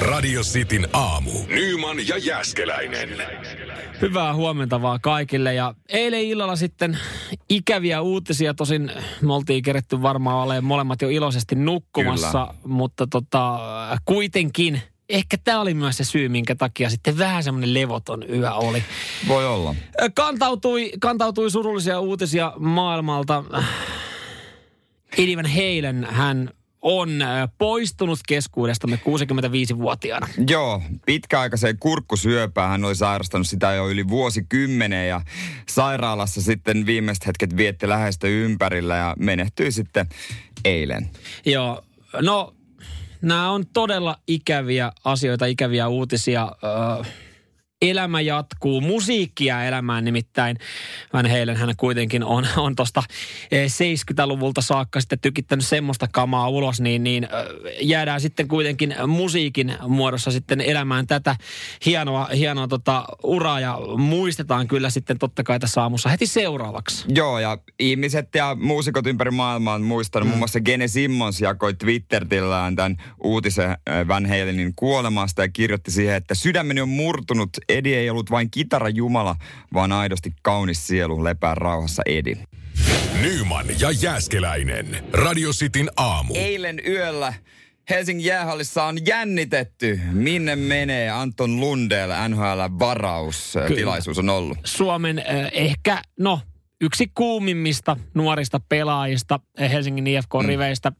Radio Cityn aamu. Nyman ja Jäskeläinen. Hyvää huomenta vaan kaikille. Ja eilen illalla sitten ikäviä uutisia. Tosin me oltiin keretty varmaan olemaan molemmat jo iloisesti nukkumassa. Kyllä. Mutta tota, kuitenkin ehkä tämä oli myös se syy, minkä takia sitten vähän semmoinen levoton yö oli. Voi olla. Kantautui, kantautui surullisia uutisia maailmalta. Eddie Van Halen, hän on äh, poistunut keskuudestamme 65-vuotiaana. Joo, pitkäaikaiseen kurkkusyöpään hän oli sairastanut sitä jo yli vuosikymmenen ja sairaalassa sitten viimeiset hetket vietti läheistä ympärillä ja menehtyi sitten eilen. Joo, no nämä on todella ikäviä asioita, ikäviä uutisia. Öö, elämä jatkuu, musiikkia elämään nimittäin. Van Halen hän kuitenkin on, on tuosta 70-luvulta saakka sitten tykittänyt semmoista kamaa ulos, niin, niin jäädään sitten kuitenkin musiikin muodossa sitten elämään tätä hienoa, hienoa tota uraa ja muistetaan kyllä sitten totta kai tässä aamussa heti seuraavaksi. Joo ja ihmiset ja muusikot ympäri maailmaa on muistanut, mm. muun muassa Gene Simmons jakoi Twittertillään tämän uutisen Van Halenin kuolemasta ja kirjoitti siihen, että sydämeni on murtunut Edi ei ollut vain kitara jumala, vaan aidosti kaunis sielu lepää rauhassa Edi. Nyman ja Jääskeläinen. Radio Cityn aamu. Eilen yöllä Helsingin jäähallissa on jännitetty. Minne menee Anton Lundell, NHL-varaus? Tilaisuus on ollut. Suomen äh, ehkä, no yksi kuumimmista nuorista pelaajista Helsingin IFK-riveistä. Mm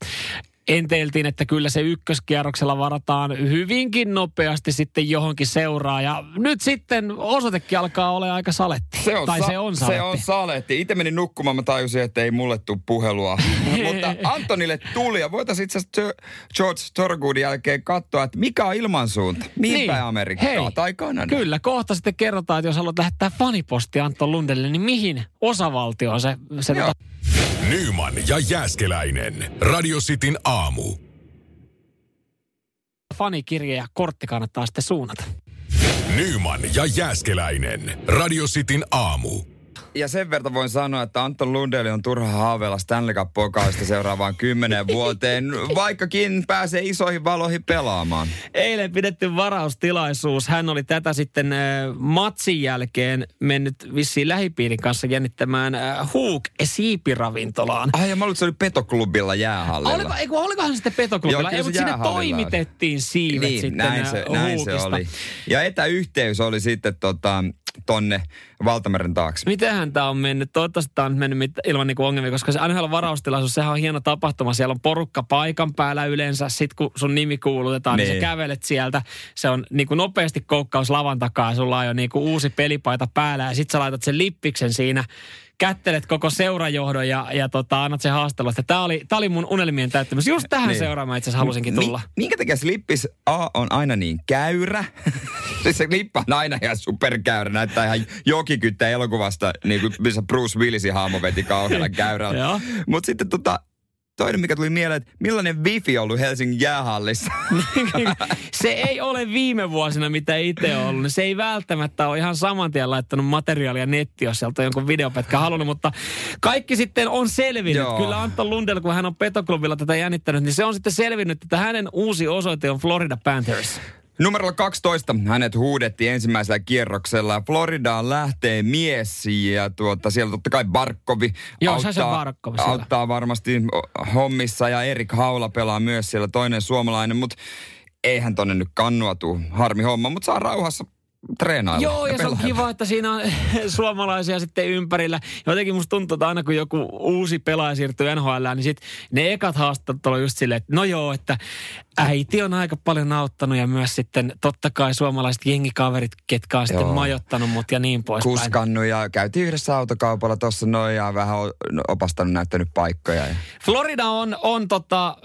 enteiltiin, että kyllä se ykköskierroksella varataan hyvinkin nopeasti sitten johonkin seuraa. Ja nyt sitten osoitekin alkaa olla aika saletti. Se on, tai sa- se on saletti. Se on saletti. Itse menin nukkumaan, mä tajusin, että ei mulle tule puhelua. Mutta Antonille tuli ja voitaisiin itse asiassa George Torgoodin jälkeen katsoa, että mikä on ilmansuunta. Mihin niin. päin Amerikkaa Hei, tai Kanada. Kyllä, kohta sitten kerrotaan, että jos haluat lähettää fanipostia Anton Lundelle, niin mihin osavaltioon se... se Joo. Nyman ja Jääskeläinen. Radio Cityn aamu. Fanikirje ja kortti kannattaa sitten suunnata. Nyman ja Jääskeläinen. Radio Cityn aamu ja sen verran voin sanoa, että Anton Lundeli on turha haaveilla Stanley cup seuraavaan kymmenen vuoteen, vaikkakin pääsee isoihin valoihin pelaamaan. Eilen pidetty varaustilaisuus. Hän oli tätä sitten äh, matsin jälkeen mennyt vissiin lähipiirin kanssa jännittämään äh, Hook siipiravintolaan. Ai ja mä olin, se oli Petoklubilla jäähallilla. Oliko, eiku, olikohan sitten Petoklubilla? Joo, Ei, mutta sinne toimitettiin siivet niin, sitten näin se, näin se oli. Ja etäyhteys oli sitten tota, tonne Valtameren taakse. Mitenhän tämä on mennyt? Toivottavasti tämä on mennyt ilman niinku ongelmia, koska se NHL varaustilaisuus, sehän on hieno tapahtuma. Siellä on porukka paikan päällä yleensä. Sitten kun sun nimi kuulutetaan, niin, niin sä kävelet sieltä. Se on niinku nopeasti koukkaus lavan takaa. Sulla on jo niinku uusi pelipaita päällä ja sitten sä laitat sen lippiksen siinä kättelet koko seurajohdon ja, ja tota, annat sen haastelun. Tämä oli, tää oli mun unelmien täyttämys. Just tähän niin. seuraamaan itse asiassa halusinkin tulla. Mi- minkä takia se lippis A on aina niin käyrä? siis se lippa on aina ihan superkäyrä. Näyttää ihan jokikyttä elokuvasta, niin kuin missä Bruce Willisin haamo veti kauhealla käyrällä. Mutta sitten tota, toinen, mikä tuli mieleen, että millainen wifi on ollut Helsingin jäähallissa? se ei ole viime vuosina, mitä itse on ollut. Se ei välttämättä ole ihan saman tien laittanut materiaalia netti, jos sieltä on jonkun videopätkä halunnut, mutta kaikki sitten on selvinnyt. Joo. Kyllä Anton Lundell, kun hän on Petoklubilla tätä jännittänyt, niin se on sitten selvinnyt, että hänen uusi osoite on Florida Panthers. Numerolla 12 hänet huudettiin ensimmäisellä kierroksella. Floridaan lähtee mies ja tuota, siellä totta kai Barkovi Joo, auttaa, se auttaa varmasti hommissa ja Erik Haula pelaa myös siellä toinen suomalainen, mutta eihän tonne nyt kannua tuu. Harmi homma, mutta saa rauhassa treenailla. Joo, ja, ja se on kiva, että siinä on suomalaisia sitten ympärillä. Jotenkin musta tuntuu, että aina kun joku uusi pelaaja siirtyy NHL, niin sit ne ekat haastattelut on just silleen, että no joo, että äiti on aika paljon auttanut ja myös sitten totta kai suomalaiset jengikaverit, ketkä on sitten majottanut mut ja niin pois. Kuskannut ja käytiin yhdessä autokaupalla tuossa noin ja vähän opastanut näyttänyt paikkoja. Ja. Florida on, on tota,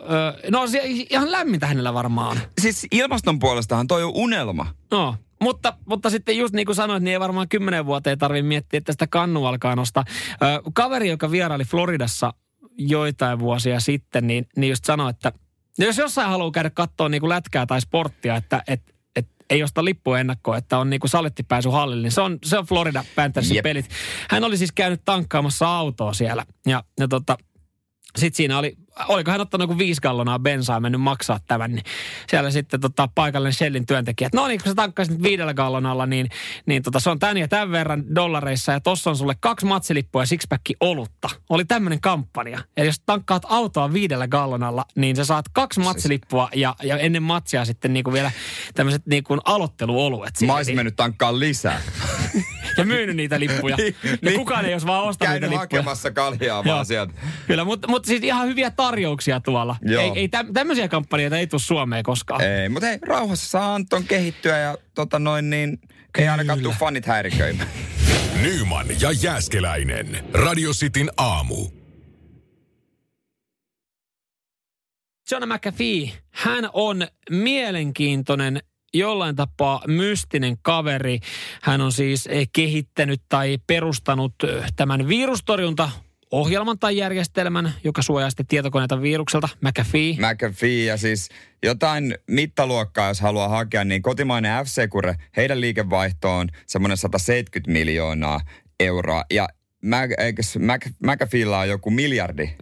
no se ihan lämmintä hänellä varmaan. Siis ilmaston puolestahan toi on unelma. No, mutta, mutta sitten just niin kuin sanoit, niin ei varmaan kymmenen vuoteen tarvitse miettiä, että sitä kannu alkaa nostaa. Ö, kaveri, joka vieraili Floridassa joitain vuosia sitten, niin, niin just sanoi, että jos jossain haluaa käydä katsoa niin kuin lätkää tai sporttia, että et, et, ei osta lippua ennakkoa, että on niin kuin salettipääsy hallille, niin se on, se on Florida Panthersin yep. pelit. Hän oli siis käynyt tankkaamassa autoa siellä ja, ja tota, sitten siinä oli oliko hän ottanut joku viisi gallonaa bensaa ja mennyt maksaa tämän, niin siellä sitten tota, paikallinen Shellin työntekijä, että no niin, kun sä tankkaisit viidellä gallonalla, niin, niin tota, se on tän ja tämän verran dollareissa ja tossa on sulle kaksi matsilippua ja sixpacki olutta. Oli tämmöinen kampanja. Eli jos tankkaat autoa viidellä gallonalla, niin sä saat kaksi siis- matsilippua ja, ja ennen matsia sitten niinku vielä tämmöiset niinku aloitteluoluet. Mä olisin mennyt tankkaan lisää. Ja myynyt niitä lippuja. niin, ja niin. kukaan ei olisi vaan ostanut niitä lippuja. hakemassa kaljaa vaan sieltä. Kyllä, mutta, mutta siis ihan hyviä tarjouksia tuolla. Joo. Ei, ei tämmöisiä kampanjoita ei tule Suomeen koskaan. Ei, mutta hei, rauhassa saa Anton kehittyä ja tota noin niin, ei ainakaan tule fanit häiriköimään. Nyman ja Jääskeläinen. Radio Cityn aamu. John McAfee, hän on mielenkiintoinen jollain tapaa mystinen kaveri. Hän on siis eh, kehittänyt tai perustanut eh, tämän virustorjunta ohjelman tai järjestelmän, joka suojaa sitten tietokoneita virukselta, McAfee. McAfee ja siis jotain mittaluokkaa, jos haluaa hakea, niin kotimainen F-Secure, heidän liikevaihto on semmoinen 170 miljoonaa euroa. Ja Mac, eikös Mac, McAfeella on joku miljardi?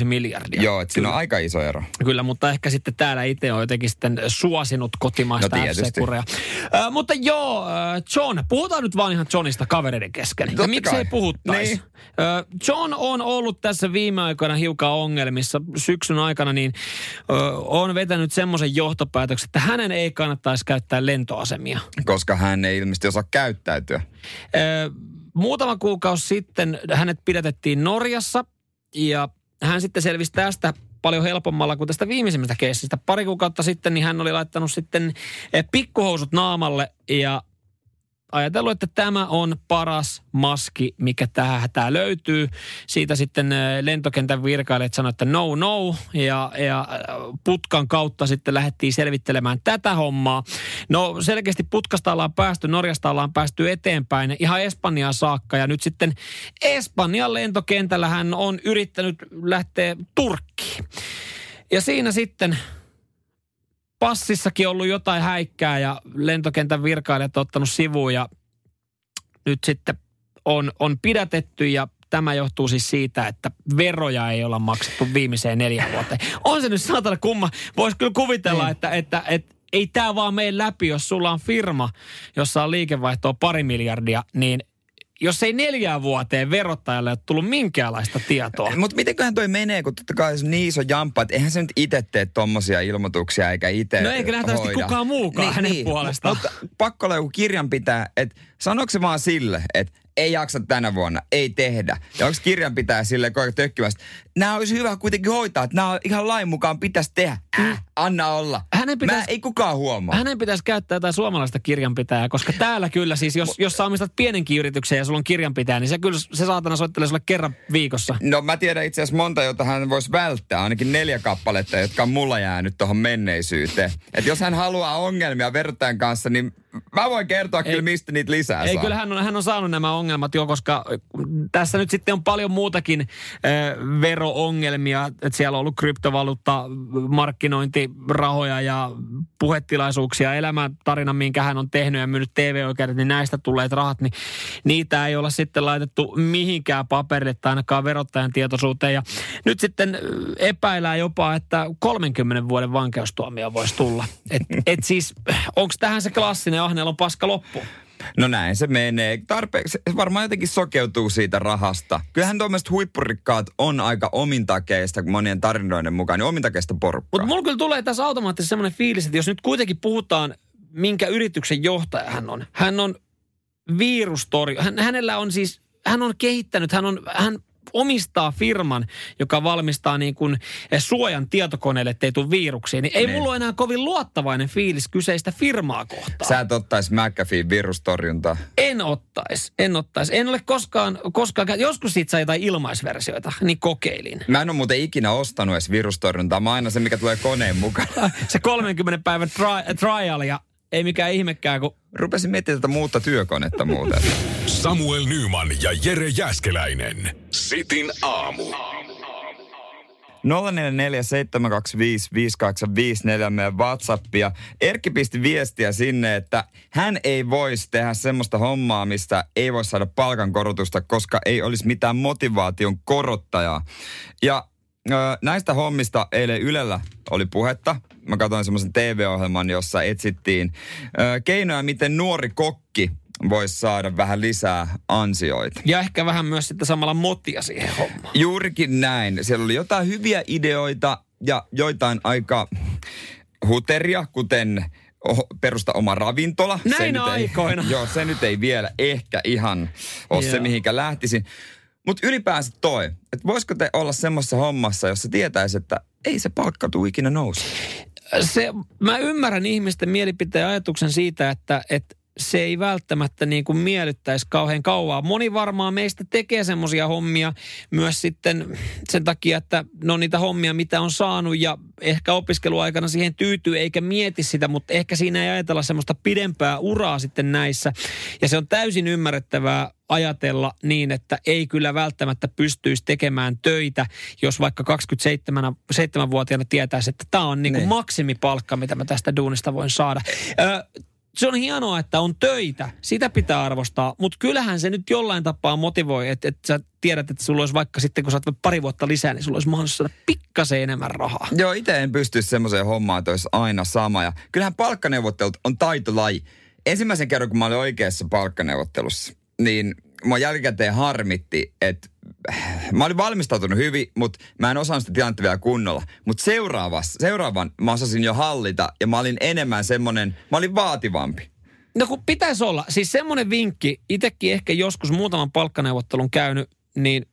2,6 miljardia. Joo, että siinä on aika iso ero. Kyllä, mutta ehkä sitten täällä itse on jotenkin sitten suosinut kotimaista no, Äh, mutta joo, John, puhutaan nyt vaan ihan Johnista kavereiden kesken. Totta ja miksei puhuttaisi? Niin. Äh, John on ollut tässä viime aikoina hiukan ongelmissa. Syksyn aikana niin äh, on vetänyt semmoisen johtopäätöksen, että hänen ei kannattaisi käyttää lentoasemia. Koska hän ei ilmeisesti osaa käyttäytyä. Äh, muutama kuukausi sitten hänet pidätettiin Norjassa ja hän sitten selvisi tästä paljon helpommalla kuin tästä viimeisimmästä keissistä. Pari kuukautta sitten niin hän oli laittanut sitten eh, pikkuhousut naamalle ja ajatellut, että tämä on paras maski, mikä tähän tämä löytyy. Siitä sitten lentokentän virkailijat sanoivat, että no no, ja, ja putkan kautta sitten lähdettiin selvittelemään tätä hommaa. No selkeästi putkasta ollaan päästy, Norjasta ollaan päästy eteenpäin ihan Espanjaan saakka, ja nyt sitten Espanjan lentokentällä hän on yrittänyt lähteä Turkkiin. Ja siinä sitten passissakin ollut jotain häikkää ja lentokentän virkailijat ottanut sivuun ja nyt sitten on, on pidätetty ja tämä johtuu siis siitä, että veroja ei olla maksettu viimeiseen neljän vuoteen. On se nyt saatana kumma. Voisi kyllä kuvitella, että, että, että ei tämä vaan mene läpi, jos sulla on firma, jossa on liikevaihtoa pari miljardia, niin jos ei neljään vuoteen verottajalle ole tullut minkäänlaista tietoa. Mutta mitenköhän toi menee, kun totta kai niin iso jamppa, että eihän se nyt itse tee tommosia ilmoituksia eikä itse No eikä nähtävästi kukaan muukaan niin, hänen niin, puolestaan. Mutta pakko olla joku kirjanpitää, että sanoiko se vaan sille, että ei jaksa tänä vuonna, ei tehdä. Ja onko kirjanpitäjä sille koko tökkimästä? Nämä olisi hyvä kuitenkin hoitaa, että nämä ihan lain mukaan pitäisi tehdä. Äh, anna olla. Hänen pitäisi, Mä ei kukaan huomaa. Hänen pitäisi käyttää jotain suomalaista kirjanpitäjää, koska täällä kyllä siis, jos, jos sä omistat pienenkin yrityksen ja sulla on kirjanpitäjä, niin se kyllä se saatana soittelee sulle kerran viikossa. No mä tiedän itse asiassa monta, jota hän voisi välttää, ainakin neljä kappaletta, jotka on mulla jäänyt tuohon menneisyyteen. Että jos hän haluaa ongelmia vertajan kanssa, niin mä voin kertoa ei, kyllä, mistä niitä lisää Ei, saa. kyllä hän on, hän on saanut nämä ongelmat jo, koska tässä nyt sitten on paljon muutakin äh, vero-ongelmia. Että siellä on ollut kryptovaluutta, markkinointirahoja ja puhetilaisuuksia, elämäntarina, minkä hän on tehnyt ja myynyt TV-oikeudet, niin näistä tulleet rahat, niin niitä ei olla sitten laitettu mihinkään paperille tai ainakaan verottajan tietoisuuteen. Ja nyt sitten epäillään jopa, että 30 vuoden vankeustuomio voisi tulla. Et, et siis, onko tähän se klassinen ahneella on paska loppu? No näin se menee. Tarpeeksi, se varmaan jotenkin sokeutuu siitä rahasta. Kyllähän tuommoiset huippurikkaat on aika omintakeista monien tarinoiden mukaan, niin omintakeista porukkaa. Mutta mulla kyllä tulee tässä automaattisesti semmoinen fiilis, että jos nyt kuitenkin puhutaan, minkä yrityksen johtaja hän on. Hän on virustori. Hän, hänellä on siis, hän on kehittänyt, hän on, hän omistaa firman, joka valmistaa niin kuin eh, suojan tietokoneelle, ettei tule viruksia, niin ei ne. mulla ole enää kovin luottavainen fiilis kyseistä firmaa kohtaan. Sä et ottaisi McAfee virustorjuntaa. En ottaisi, en ottaisi. En ole koskaan, koskaan, joskus siitä sai jotain ilmaisversioita, niin kokeilin. Mä en ole muuten ikinä ostanut edes virustorjuntaa. Mä aina se, mikä tulee koneen mukaan. se 30 päivän tri- trial ja ei mikään ihmekään, kun... Rupesin miettimään tätä muutta työkonetta muuten. Samuel Nyman ja Jere Jäskeläinen. Sitin aamu. 0447255854 meidän WhatsAppia. Erkki pisti viestiä sinne, että hän ei voisi tehdä semmoista hommaa, mistä ei voi saada palkankorotusta, koska ei olisi mitään motivaation korottajaa. Ja näistä hommista eilen Ylellä oli puhetta. Mä katsoin semmoisen TV-ohjelman, jossa etsittiin keinoja, miten nuori kokki voisi saada vähän lisää ansioita. Ja ehkä vähän myös sitten samalla motia siihen hommaan. Juurikin näin. Siellä oli jotain hyviä ideoita ja joitain aika huteria, kuten perusta oma ravintola. Näin aikoina. Ei, joo, se nyt ei vielä ehkä ihan ole se, mihinkä lähtisin. Mutta ylipäänsä toi, että voisiko te olla semmoisessa hommassa, jossa tietäisi, että ei se palkka tule ikinä nouse? Se, mä ymmärrän ihmisten mielipiteen ajatuksen siitä, että, että se ei välttämättä niin kuin miellyttäisi kauhean kauaa. Moni varmaan meistä tekee semmoisia hommia myös sitten sen takia, että no niitä hommia, mitä on saanut ja ehkä opiskeluaikana siihen tyytyy eikä mieti sitä, mutta ehkä siinä ei ajatella semmoista pidempää uraa sitten näissä. Ja se on täysin ymmärrettävää ajatella niin, että ei kyllä välttämättä pystyisi tekemään töitä, jos vaikka 27-vuotiaana tietäisi, että tämä on niin kuin maksimipalkka, mitä mä tästä duunista voin saada. Ö, se on hienoa, että on töitä. Sitä pitää arvostaa. Mutta kyllähän se nyt jollain tapaa motivoi, että, että sä tiedät, että sulla olisi vaikka sitten, kun sä oot pari vuotta lisää, niin sulla olisi mahdollisuus saada pikkasen enemmän rahaa. Joo, itse en pysty semmoiseen hommaan, että olisi aina sama. Ja kyllähän palkkaneuvottelut on taitolaji. Ensimmäisen kerran, kun mä olin oikeassa palkkaneuvottelussa, niin mua jälkikäteen harmitti, että mä olin valmistautunut hyvin, mutta mä en osannut sitä tilannetta vielä kunnolla. Mutta seuraavan mä osasin jo hallita ja mä olin enemmän semmoinen, mä olin vaativampi. No kun pitäisi olla, siis semmoinen vinkki, itsekin ehkä joskus muutaman palkkaneuvottelun käynyt, niin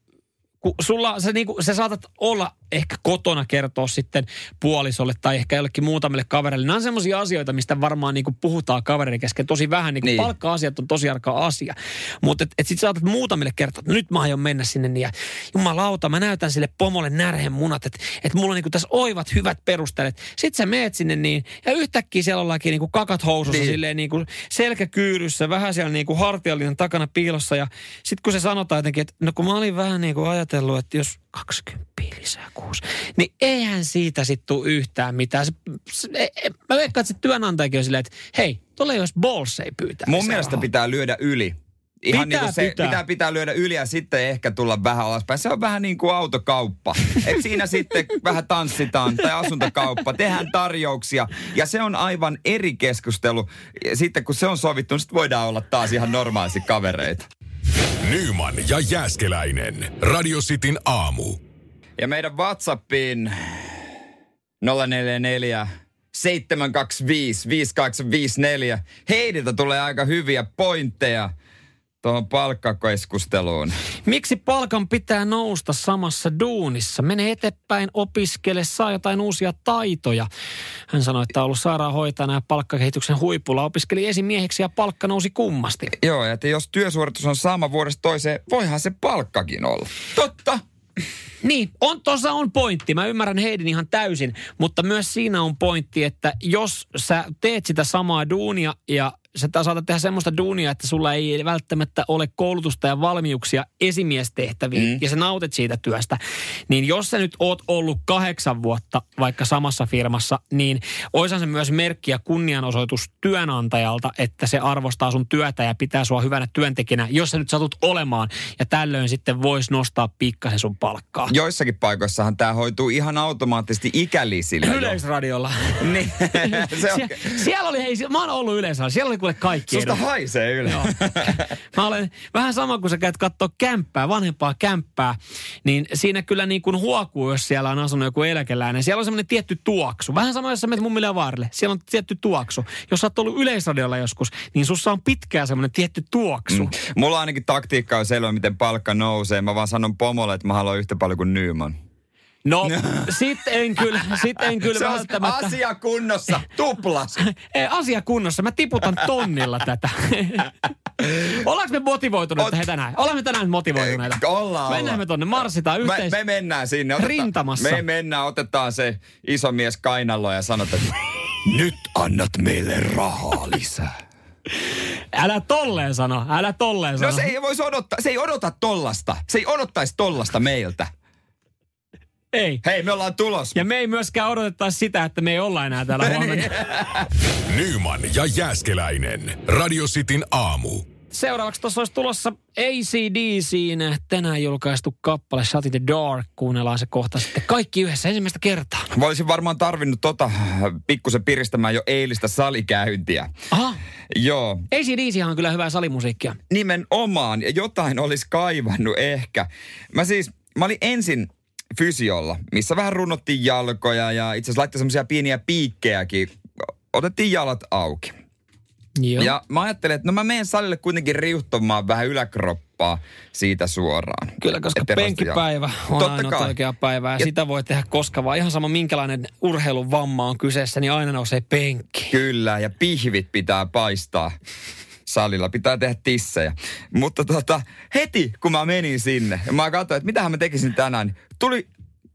kun sulla, se, niin kuin, sä saatat olla ehkä kotona kertoa sitten puolisolle tai ehkä jollekin muutamille kavereille. Nämä on semmoisia asioita, mistä varmaan niin kuin puhutaan kavereiden kesken tosi vähän. Niin kuin niin. Palkka-asiat on tosi arka asia. Mutta et, et sit saatat muutamille kertoa, että nyt mä aion mennä sinne niin ja jumalauta, mä näytän sille pomolle närhen munat, että et mulla on niin kuin tässä oivat hyvät perusteet. Sitten sä meet sinne niin ja yhtäkkiä siellä ollaankin niin kuin kakat housussa niin. silleen niin kuin selkäkyyryssä, vähän siellä niin kuin hartiallinen takana piilossa ja sitten kun se sanotaan jotenkin, että no kun mä olin vähän niin kuin ajatellut, että jos 20 lisää kuusi. Niin eihän siitä sitten tule yhtään mitään. Se, se, e, e, mä veikkaan, että työnantajakin on silleen, että hei, tuolle jos balls ei pyytää. Mun mielestä rahaa. pitää lyödä yli. Ihan pitää, niin kuin se, pitää. pitää, pitää lyödä yli ja sitten ehkä tulla vähän alaspäin. Se on vähän niin kuin autokauppa. Et siinä sitten vähän tanssitaan tai asuntokauppa, tehdään tarjouksia. Ja se on aivan eri keskustelu. Sitten kun se on sovittu, niin sitten voidaan olla taas ihan normaalisti kavereita. Nyman ja Jääskeläinen. Radio Cityn aamu. Ja meidän WhatsAppiin 044 725 5854. Heidiltä tulee aika hyviä pointteja tuohon palkkakeskusteluun. Miksi palkan pitää nousta samassa duunissa? Mene eteenpäin, opiskele, saa jotain uusia taitoja. Hän sanoi, että on ollut sairaanhoitajana ja palkkakehityksen huipulla. Opiskeli esimieheksi ja palkka nousi kummasti. Joo, että jos työsuoritus on sama vuodesta toiseen, voihan se palkkakin olla. Totta. Niin, on, tuossa on pointti. Mä ymmärrän heidän ihan täysin, mutta myös siinä on pointti, että jos sä teet sitä samaa duunia ja sä saatat tehdä semmoista duunia, että sulla ei välttämättä ole koulutusta ja valmiuksia esimiestehtäviin mm. ja sä nautit siitä työstä, niin jos sä nyt oot ollut kahdeksan vuotta vaikka samassa firmassa, niin oisan se myös merkki ja kunnianosoitus työnantajalta, että se arvostaa sun työtä ja pitää sua hyvänä työntekijänä, jos sä nyt satut olemaan ja tällöin sitten vois nostaa pikkasen sun palkkaa. Joissakin paikoissahan tämä hoituu ihan automaattisesti ikälisillä. Yleisradiolla. niin. se on... Sie- siellä oli, hei, mä oon ollut yleisradiolla, siellä oli kuule kaikki Susta edut. haisee yle. Joo. Mä olen vähän sama kuin sä käyt katsoa kämppää, vanhempaa kämppää, niin siinä kyllä niin kuin huokuu, jos siellä on asunut joku eläkeläinen. Siellä on semmoinen tietty tuoksu. Vähän sama, jos sä menet mummille ja vaarille. Siellä on tietty tuoksu. Jos sä oot ollut yleisradiolla joskus, niin sussa on pitkään semmoinen tietty tuoksu. Mm. Mulla ainakin taktiikka on selvä, miten palkka nousee. Mä vaan sanon pomolle, että mä haluan yhtä paljon kuin Nyman. No, sit en kyllä, sit en kyllä Se välttämättä. asia kunnossa, tuplas. Ei, asia kunnossa, mä tiputan tonnilla tätä. Ollaanko me motivoituneita Ot... tänään? Olemme tänään motivoituneita. Ollaan, Mennään me tonne, marssitaan yhteis... Me, me mennään sinne. Oteta, rintamassa. Me mennään, otetaan se iso mies kainallo ja sanotaan, että nyt annat meille rahaa lisää. Älä tolleen sano, älä tolleen no sano. No se ei voisi odottaa, se ei odota tollasta. Se ei odottaisi tollasta meiltä. Ei. Hei, me ollaan tulos. Ja me ei myöskään odotettaisi sitä, että me ei olla enää täällä huomenna. Nyman ja Jääskeläinen. Radio Cityn aamu. seuraavaksi tuossa olisi tulossa ACDCin tänään julkaistu kappale Shut in the Dark. Kuunnellaan se kohta sitten kaikki yhdessä ensimmäistä kertaa. Mä olisin varmaan tarvinnut tota pikkusen piristämään jo eilistä salikäyntiä. Aha. Joo. ACDC on kyllä hyvää salimusiikkia. Nimenomaan. Ja jotain olisi kaivannut ehkä. Mä siis, mä olin ensin fysiolla, missä vähän runnottiin jalkoja ja itse asiassa laittoi semmoisia pieniä piikkejäkin. Otettiin jalat auki. Joo. Ja mä ajattelin, että no mä menen salille kuitenkin riuhtomaan vähän yläkroppaa siitä suoraan. Kyllä, koska penkkipäivä on Totta ainoa kai. oikea päivä ja, Ja- sitä voi tehdä koska vaan. Ihan sama minkälainen urheilun vamma on kyseessä, niin aina nousee penkki. Kyllä, ja pihvit pitää paistaa salilla. Pitää tehdä tissejä. Mutta tota, heti kun mä menin sinne, ja mä katsoin, että mitähän mä tekisin tänään, niin tuli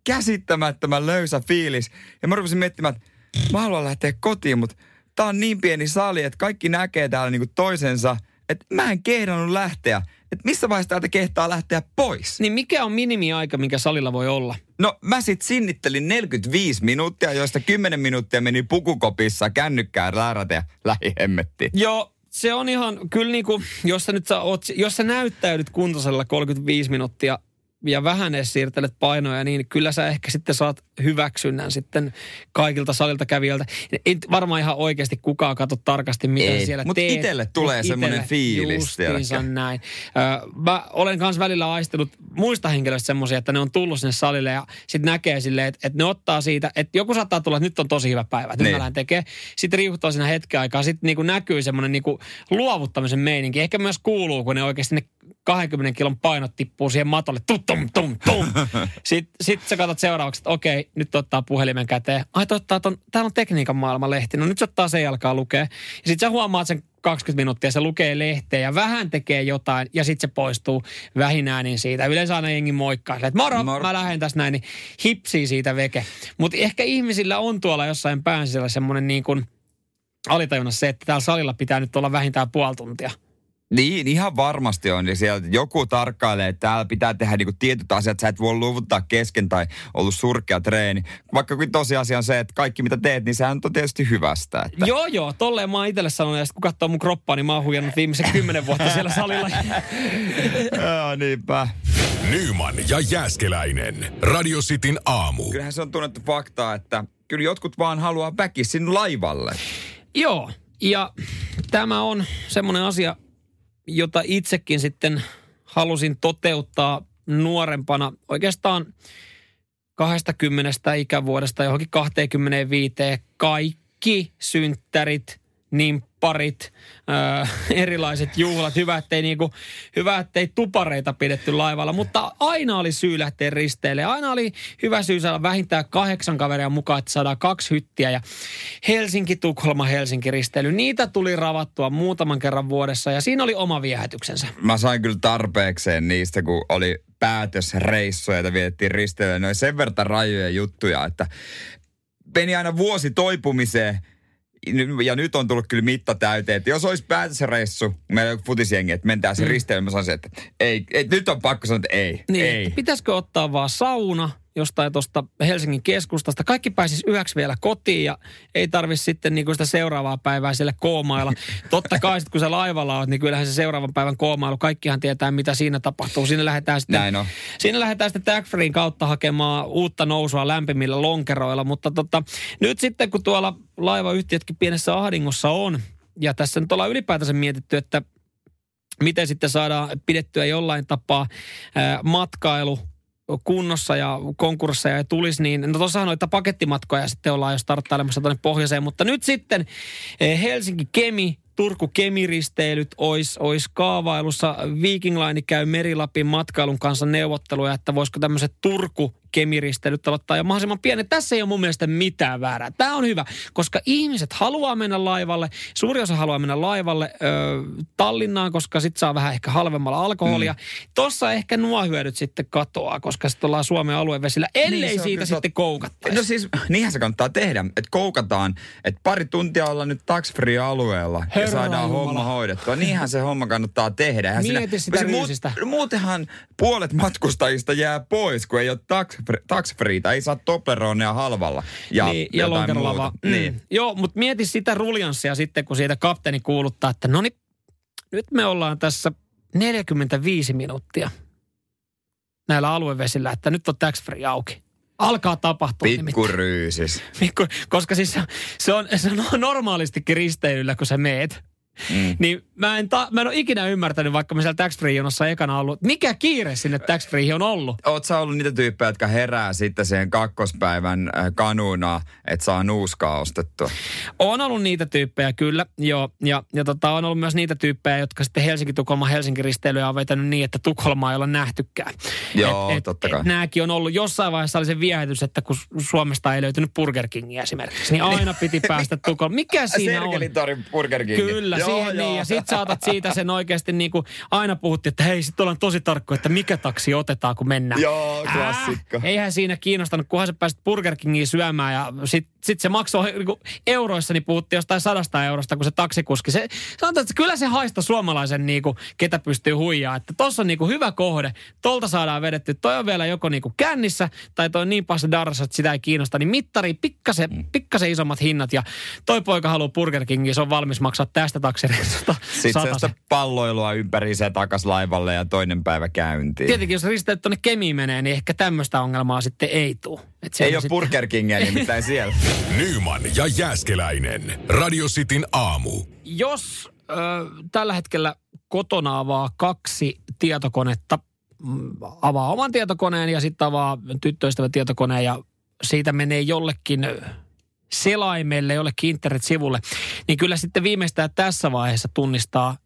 käsittämättömän löysä fiilis. Ja mä rupesin miettimään, että mä haluan lähteä kotiin, mutta tää on niin pieni sali, että kaikki näkee täällä niinku toisensa, että mä en kehdannut lähteä. Että missä vaiheessa täältä kehtaa lähteä pois? Niin mikä on minimiaika, minkä salilla voi olla? No mä sit sinnittelin 45 minuuttia, joista 10 minuuttia meni pukukopissa kännykkään räärätä ja lähihemmettiin. Joo, se on ihan, kyllä niin kuin, jos sä nyt sä oot, jos sä näyttäydyt kuntoisella 35 minuuttia ja vähän edes siirtelet painoja, niin kyllä sä ehkä sitten saat hyväksynnän sitten kaikilta salilta kävijöiltä. Ei varmaan ihan oikeasti kukaan katso tarkasti, mitä Ei, siellä mut teet. itelle tulee Mut semmoinen fiilis, näin. Ö, mä olen kanssa välillä aistellut muista henkilöistä semmoisia, että ne on tullut sinne salille ja sitten näkee silleen, että, että ne ottaa siitä, että joku saattaa tulla, että nyt on tosi hyvä päivä, että nyt Niin. mä lähden tekee. Sitten riuhtaa siinä hetken aikaa, sitten niinku näkyy semmoinen niinku luovuttamisen meininki. Ehkä myös kuuluu, kun ne oikeasti ne 20 kilon painot tippuu siihen matolle. Tum, tum, tum, tum. Sitten sit sä katsot seuraavaksi, että okei, nyt ottaa puhelimen käteen. Ai totta, ton, täällä on tekniikan maailman lehti. No nyt se ottaa sen alkaa lukea. Ja sitten sä huomaat sen 20 minuuttia, se lukee lehteä ja vähän tekee jotain ja sitten se poistuu vähinäänin siitä. Yleensä aina jengi moikkaa, että moro, Moro. mä lähden tässä näin, niin hipsii siitä veke. Mutta ehkä ihmisillä on tuolla jossain pään sisällä semmoinen niin kuin alitajunnassa se, että täällä salilla pitää nyt olla vähintään puoli tuntia. Niin, ihan varmasti on. Ja sieltä joku tarkkailee, että täällä pitää tehdä niinku tietyt asiat. Sä et voi luvuttaa kesken tai ollut surkea treeni. Vaikka kun tosiasia on se, että kaikki mitä teet, niin sehän on tietysti hyvästä. Että. Joo, joo, tolleen mä oon itselle sanonut, ja sit kun katsoo mun kroppaa, niin mä oon huijannut viimeisen kymmenen vuotta siellä salilla. Joo, niinpä. Nyman ja Jääskeläinen. Radio Cityn aamu. Kyllähän se on tunnettu fakta, että kyllä jotkut vaan haluaa väkisin laivalle. Joo, ja tämä on semmoinen asia, jota itsekin sitten halusin toteuttaa nuorempana oikeastaan 20 ikävuodesta johonkin 25 kaikki synttärit, nimpparit, ää, erilaiset juhlat. Hyvä, ettei, niinku, hyvä, ettei tupareita pidetty laivalla, mutta aina oli syy lähteä risteille. Aina oli hyvä syy saada vähintään kahdeksan kaveria mukaan, että saadaan kaksi hyttiä. Ja Helsinki-Tukholma-Helsinki risteily, niitä tuli ravattua muutaman kerran vuodessa ja siinä oli oma viehätyksensä. Mä sain kyllä tarpeekseen niistä, kun oli päätösreissuja, joita vietettiin risteilyä. Oli sen verran rajoja juttuja, että meni aina vuosi toipumiseen. Ja nyt on tullut kyllä mitta täyteen, että jos olisi päätösreissu, meillä on futisjengi, että mentään se mm. risteily, mä sanoisin, että ei, ei, nyt on pakko sanoa, että ei, Niin, ei. pitäisikö ottaa vaan sauna jostain tuosta Helsingin keskustasta. Kaikki pääsis yöksi vielä kotiin ja ei tarvi sitten niinku sitä seuraavaa päivää siellä koomailla. Totta kai sit kun sä laivalla oot, niin kyllähän se seuraavan päivän koomailu, kaikkihan tietää mitä siinä tapahtuu. Siinä lähdetään sitten, Näin on. siinä lähdetään sitten Tag Freein kautta hakemaan uutta nousua lämpimillä lonkeroilla. Mutta tota, nyt sitten kun tuolla laivayhtiötkin pienessä ahdingossa on, ja tässä nyt ollaan ylipäätänsä mietitty, että miten sitten saadaan pidettyä jollain tapaa ää, matkailu kunnossa ja konkursseja ei tulisi, niin no tuossahan noita pakettimatkoja sitten ollaan jo starttailemassa tuonne pohjoiseen, mutta nyt sitten eh, Helsinki-Kemi, Turku-Kemi-risteilyt olisi ois kaavailussa. Viking Line käy Merilapin matkailun kanssa neuvotteluja, että voisiko tämmöiset Turku-Kemiristeilyt aloittaa jo mahdollisimman pienet. Tässä ei ole mun mielestä mitään väärää. Tämä on hyvä, koska ihmiset haluaa mennä laivalle. Suuri osa haluaa mennä laivalle ö, Tallinnaan, koska sit saa vähän ehkä halvemmalla alkoholia. Mm. Tossa ehkä nuo hyödyt sitten katoaa, koska sitten ollaan Suomen aluevesillä, ellei Niin, siitä kyllä sitten koukattaisi. No siis, niinhän se kannattaa tehdä, että koukataan, että pari tuntia olla nyt tax free alueella ja Herra saadaan Jumala. homma hoidettua. Niinhän se homma kannattaa tehdä. Eihän Mieti sitä ryysistä. Muutenhan puolet matkustajista jää pois, kun ei ole tax, tax freeita, ei saa Tobleronea halvalla ja, niin, ja vaan. Mm. Niin. Joo, mutta mieti sitä ruljanssia sitten, kun siitä kapteeni kuuluttaa, että no niin, nyt me ollaan tässä 45 minuuttia näillä aluevesillä, että nyt on tax free auki. Alkaa tapahtua Pikku ryysis. Pikku, koska siis se on, se on normaalistikin risteilyllä, kun sä meet. Mm. Niin mä en, ta, mä en ole ikinä ymmärtänyt, vaikka mä siellä tax free jonossa ekana ollut, mikä kiire sinne tax free on ollut. Oot sä ollut niitä tyyppejä, jotka herää sitten siihen kakkospäivän äh, kanuna, että saa nuuskaa ostettua? On ollut niitä tyyppejä, kyllä. Joo. Ja, ja tota, on ollut myös niitä tyyppejä, jotka sitten Helsinki-Tukholma Helsinki risteilyä on vetänyt niin, että Tukholmaa ei ole nähtykään. Joo, et, et, totta kai. Et, nääkin on ollut jossain vaiheessa oli se viehätys, että kun Suomesta ei löytynyt Burger Kingia esimerkiksi, niin aina piti päästä Tukholmaan. Mikä siinä on? Burger King. Kyllä, siihen joo. niin. Ja sit saatat siitä sen oikeasti niin kuin aina puhuttiin, että hei, sit ollaan tosi tarkko, että mikä taksi otetaan, kun mennään. Joo, klassikko. Äh, eihän siinä kiinnostanut, kunhan sä pääsit Burger Kingiin syömään ja sit, sit se maksoi niin kuin euroissa, niin puhuttiin jostain sadasta eurosta, kun se taksikuski. Se, sanotaan, että kyllä se haista suomalaisen, niin kuin, ketä pystyy huijaa. Että tossa on niin kuin hyvä kohde, tolta saadaan vedetty. Toi on vielä joko niin kuin kännissä tai toi on niin pahasti darrassa, että sitä ei kiinnosta. Niin mittari, pikkasen, pikkasen isommat hinnat ja toi poika haluaa Burger Kingiin, se on valmis maksaa tästä taksireissusta sitten se palloilua ympäri se takas laivalle ja toinen päivä käyntiin. Tietenkin, jos risteet tuonne Kemiin menee, niin ehkä tämmöistä ongelmaa sitten ei tule. Ei ole sitten... Burger Kingia nimittäin siellä. Nyman ja Jääskeläinen. Radio Cityn aamu. Jos ö, tällä hetkellä kotona avaa kaksi tietokonetta, mm, avaa oman tietokoneen ja sitten avaa tyttöystävän tietokoneen ja siitä menee jollekin selaimelle, jollekin internet-sivulle, niin kyllä sitten viimeistään tässä vaiheessa tunnistaa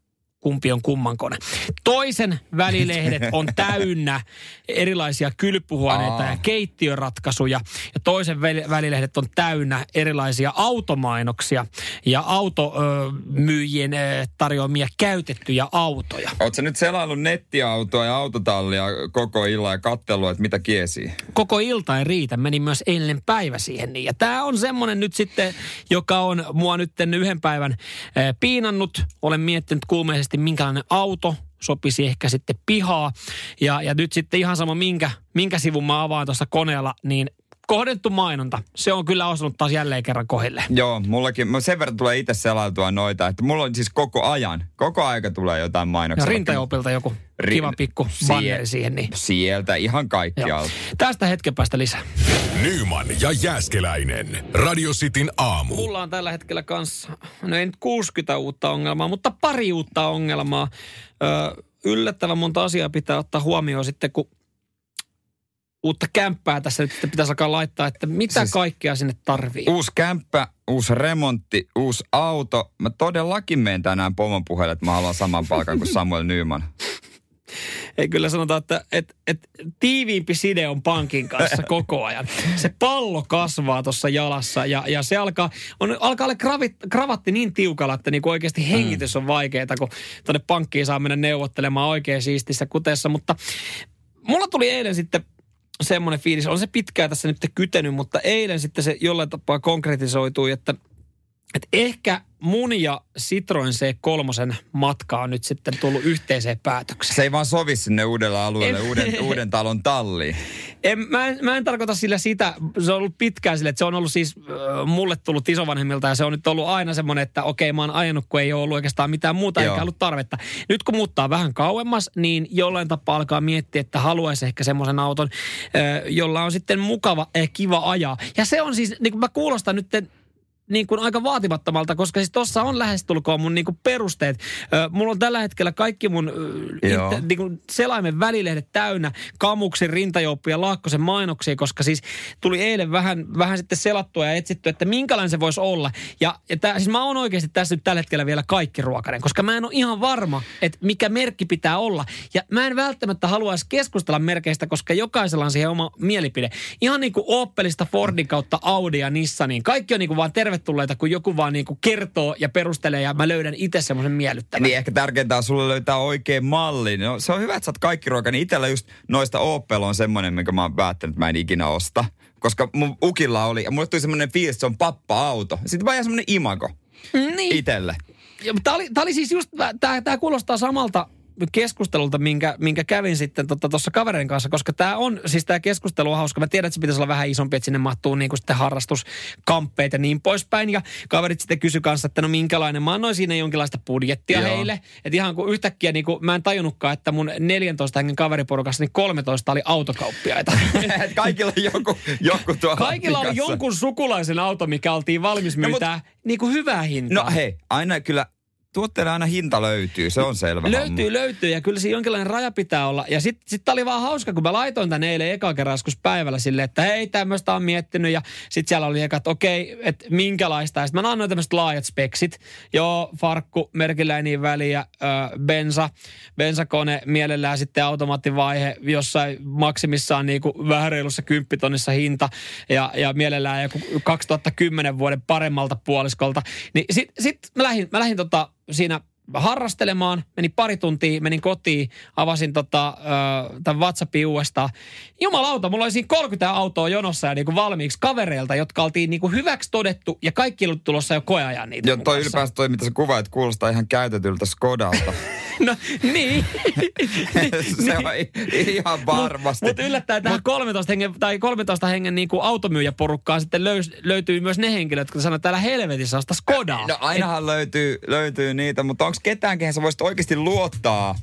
kumpi on kumman kone. Toisen välilehdet on täynnä erilaisia kylpyhuoneita ja keittiöratkaisuja. Ja toisen välilehdet on täynnä erilaisia automainoksia ja automyyjien tarjoamia käytettyjä autoja. Oletko nyt selaillut nettiautoa ja autotallia koko illan ja katsellut, että mitä kiesii? Koko ilta ei riitä. Meni myös eilen päivä siihen. Niin. Ja tämä on semmoinen nyt sitten, joka on mua nyt yhden päivän piinannut. Olen miettinyt kuumeisesti mahdollisesti minkälainen auto sopisi ehkä sitten pihaa. Ja, ja nyt sitten ihan sama, minkä, minkä sivun mä avaan tuossa koneella, niin kohdettu mainonta. Se on kyllä osunut taas jälleen kerran kohille. Joo, mullakin. Mä sen verran tulee itse selautua noita, että mulla on siis koko ajan, koko aika tulee jotain mainoksia. Ja rintajopilta joku Rin... kiva pikku Sie- siihen. Niin. Sieltä ihan kaikkialta. Tästä hetken päästä lisää. Nyman ja Jääskeläinen. Radio Cityn aamu. Mulla on tällä hetkellä kanssa, no ei nyt 60 uutta ongelmaa, mutta pari uutta ongelmaa. Ö, yllättävän monta asiaa pitää ottaa huomioon sitten, kun uutta kämppää tässä nyt pitäisi alkaa laittaa, että mitä siis kaikkea sinne tarvii? Uusi kämppä, uusi remontti, uusi auto. Mä todellakin menen tänään pomon puheelle, että mä haluan saman palkan kuin Samuel Nyman. Ei kyllä sanota, että, että, että tiiviimpi side on pankin kanssa koko ajan. Se pallo kasvaa tuossa jalassa ja, ja se alkaa, on, alkaa olla kravit, kravatti niin tiukalla, että niin oikeasti hengitys on vaikeaa, kun tuonne pankkiin saa mennä neuvottelemaan oikein siistissä kuteessa. Mutta mulla tuli eilen sitten semmoinen fiilis. On se pitkään tässä nyt kytenyt, mutta eilen sitten se jollain tapaa konkretisoitui, että, että ehkä mun ja Citroen C3 matka on nyt sitten tullut yhteiseen päätökseen. Se ei vaan sovi sinne uudelle alueelle, en, uuden, uuden talon talliin. En, mä, en, mä en tarkoita sillä sitä, se on ollut pitkään sille, että se on ollut siis äh, mulle tullut isovanhemmilta ja se on nyt ollut aina semmoinen, että okei mä oon ajanut, kun ei ole ollut oikeastaan mitään muuta Joo. eikä ollut tarvetta. Nyt kun muuttaa vähän kauemmas, niin jollain tapaa alkaa miettiä, että haluaisi ehkä semmoisen auton, äh, jolla on sitten mukava, äh, kiva ajaa. Ja se on siis, niin kuin mä kuulostan nyt niin kuin aika vaatimattomalta, koska siis tuossa on lähestulkoon mun niin kuin perusteet. Mulla on tällä hetkellä kaikki mun itse, niin kuin selaimen välilehdet täynnä Kamuksen, Rintajouppi ja Laakkosen mainoksia, koska siis tuli eilen vähän, vähän sitten selattua ja etsitty, että minkälainen se voisi olla. Ja, ja tää, siis mä oon oikeasti tässä nyt tällä hetkellä vielä kaikki ruokainen, koska mä en ole ihan varma, että mikä merkki pitää olla. Ja mä en välttämättä haluaisi keskustella merkeistä, koska jokaisella on siihen oma mielipide. Ihan niin kuin Opelista, Fordin kautta Audi ja Nissanin. Kaikki on niin kuin vaan terve tervetulleita, kun joku vaan niin kuin kertoo ja perustelee ja mä löydän itse semmoisen miellyttävän. Niin ehkä tärkeintä on sulle löytää oikein malli. No, se on hyvä, että sä oot kaikki ruoka. Niin itsellä just noista Opel on semmoinen, minkä mä oon päättänyt, että mä en ikinä osta. Koska mun ukilla oli, ja mulle tuli semmoinen fiilis, että se on pappa-auto. Sitten vaan semmoinen imago. Niin. Itelle. Tämä oli, oli siis just, tämä kuulostaa samalta keskustelulta, minkä, minkä kävin sitten tuossa tota, kaverin kanssa, koska tämä on, siis tämä keskustelu on hauska. Mä tiedän, että se pitäisi olla vähän isompi, että sinne mahtuu niin kuin sitten harrastuskamppeet ja niin poispäin. Ja kaverit sitten kysy kanssa, että no minkälainen, mä annoin siinä jonkinlaista budjettia Joo. heille. Että ihan kuin yhtäkkiä niin kuin, mä en tajunnutkaan, että mun 14 hengen kaveriporukassa niin 13 oli autokauppiaita. Kaikilla joku, joku tuo Kaikilla oli jonkun sukulaisen auto, mikä oltiin valmis myytää no, mut, niin kuin hyvää hintaa. No hei, aina kyllä tuotteella aina hinta löytyy, se on selvä Löytyy, homma. löytyy ja kyllä se jonkinlainen raja pitää olla. Ja sitten sit oli vaan hauska, kun mä laitoin tänne eilen eka kerran päivällä silleen, että hei, tämmöistä on miettinyt. Ja sitten siellä oli eka, että okei, että minkälaista. Ja sitten mä annoin tämmöiset laajat speksit. Joo, farkku, merkillä ei niin väliä, ö, bensa, bensakone, mielellään sitten automaattivaihe, jossain maksimissaan niin kuin vähän reilussa kymppitonnissa hinta. Ja, ja mielellään joku 2010 vuoden paremmalta puoliskolta. Niin sitten sit mä lähdin, mä lähdin tota siinä harrastelemaan, meni pari tuntia, menin kotiin, avasin tota, tämän WhatsAppin uudestaan. Jumalauta, mulla oli siinä 30 autoa jonossa ja niinku valmiiksi kavereilta, jotka oltiin niinku hyväksi todettu ja kaikki ollut tulossa jo koeajan niitä. Joo, toi ylipäänsä toi, mitä sä kuvaat, kuulostaa ihan käytetyltä Skodalta. no niin. se on ihan varmasti. Mutta mut yllättäen tähän mut, 13 hengen, tai 13 hengen niinku automyyjäporukkaan sitten löys, löytyy myös ne henkilöt, jotka sanoo, että täällä helvetissä on sitä Skodaa. No ainahan Et, löytyy, löytyy niitä, mutta onko ketään, kehen sä voisit oikeasti luottaa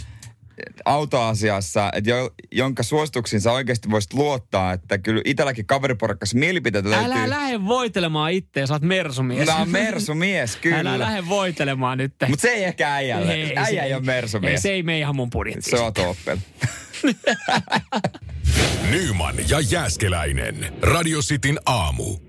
autoasiassa, että jo, jonka suosituksiin sä oikeasti voisit luottaa, että kyllä itselläkin kaveriporakassa mielipiteitä löytyy. Älä lähde voitelemaan itse, sä oot mersumies. Mä oon mersumies, kyllä. Älä lähde voitelemaan nyt. Mutta se ei ehkä äijälle. Ei, Äijä ei ole mersumies. Ei, se ei mene ihan mun budjettiin. Se on toppel. Nyman ja Jääskeläinen. Radio Cityn aamu.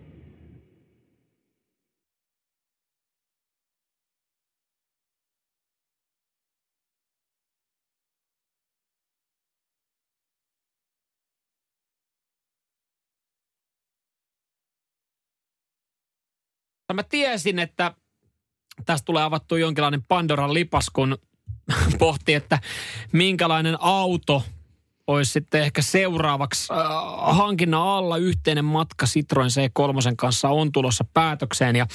Mä tiesin, että tästä tulee avattu jonkinlainen Pandoran lipas, kun pohti, että minkälainen auto olisi sitten ehkä seuraavaksi äh, hankinnan alla yhteinen matka Citroen C3 kanssa on tulossa päätökseen. Ja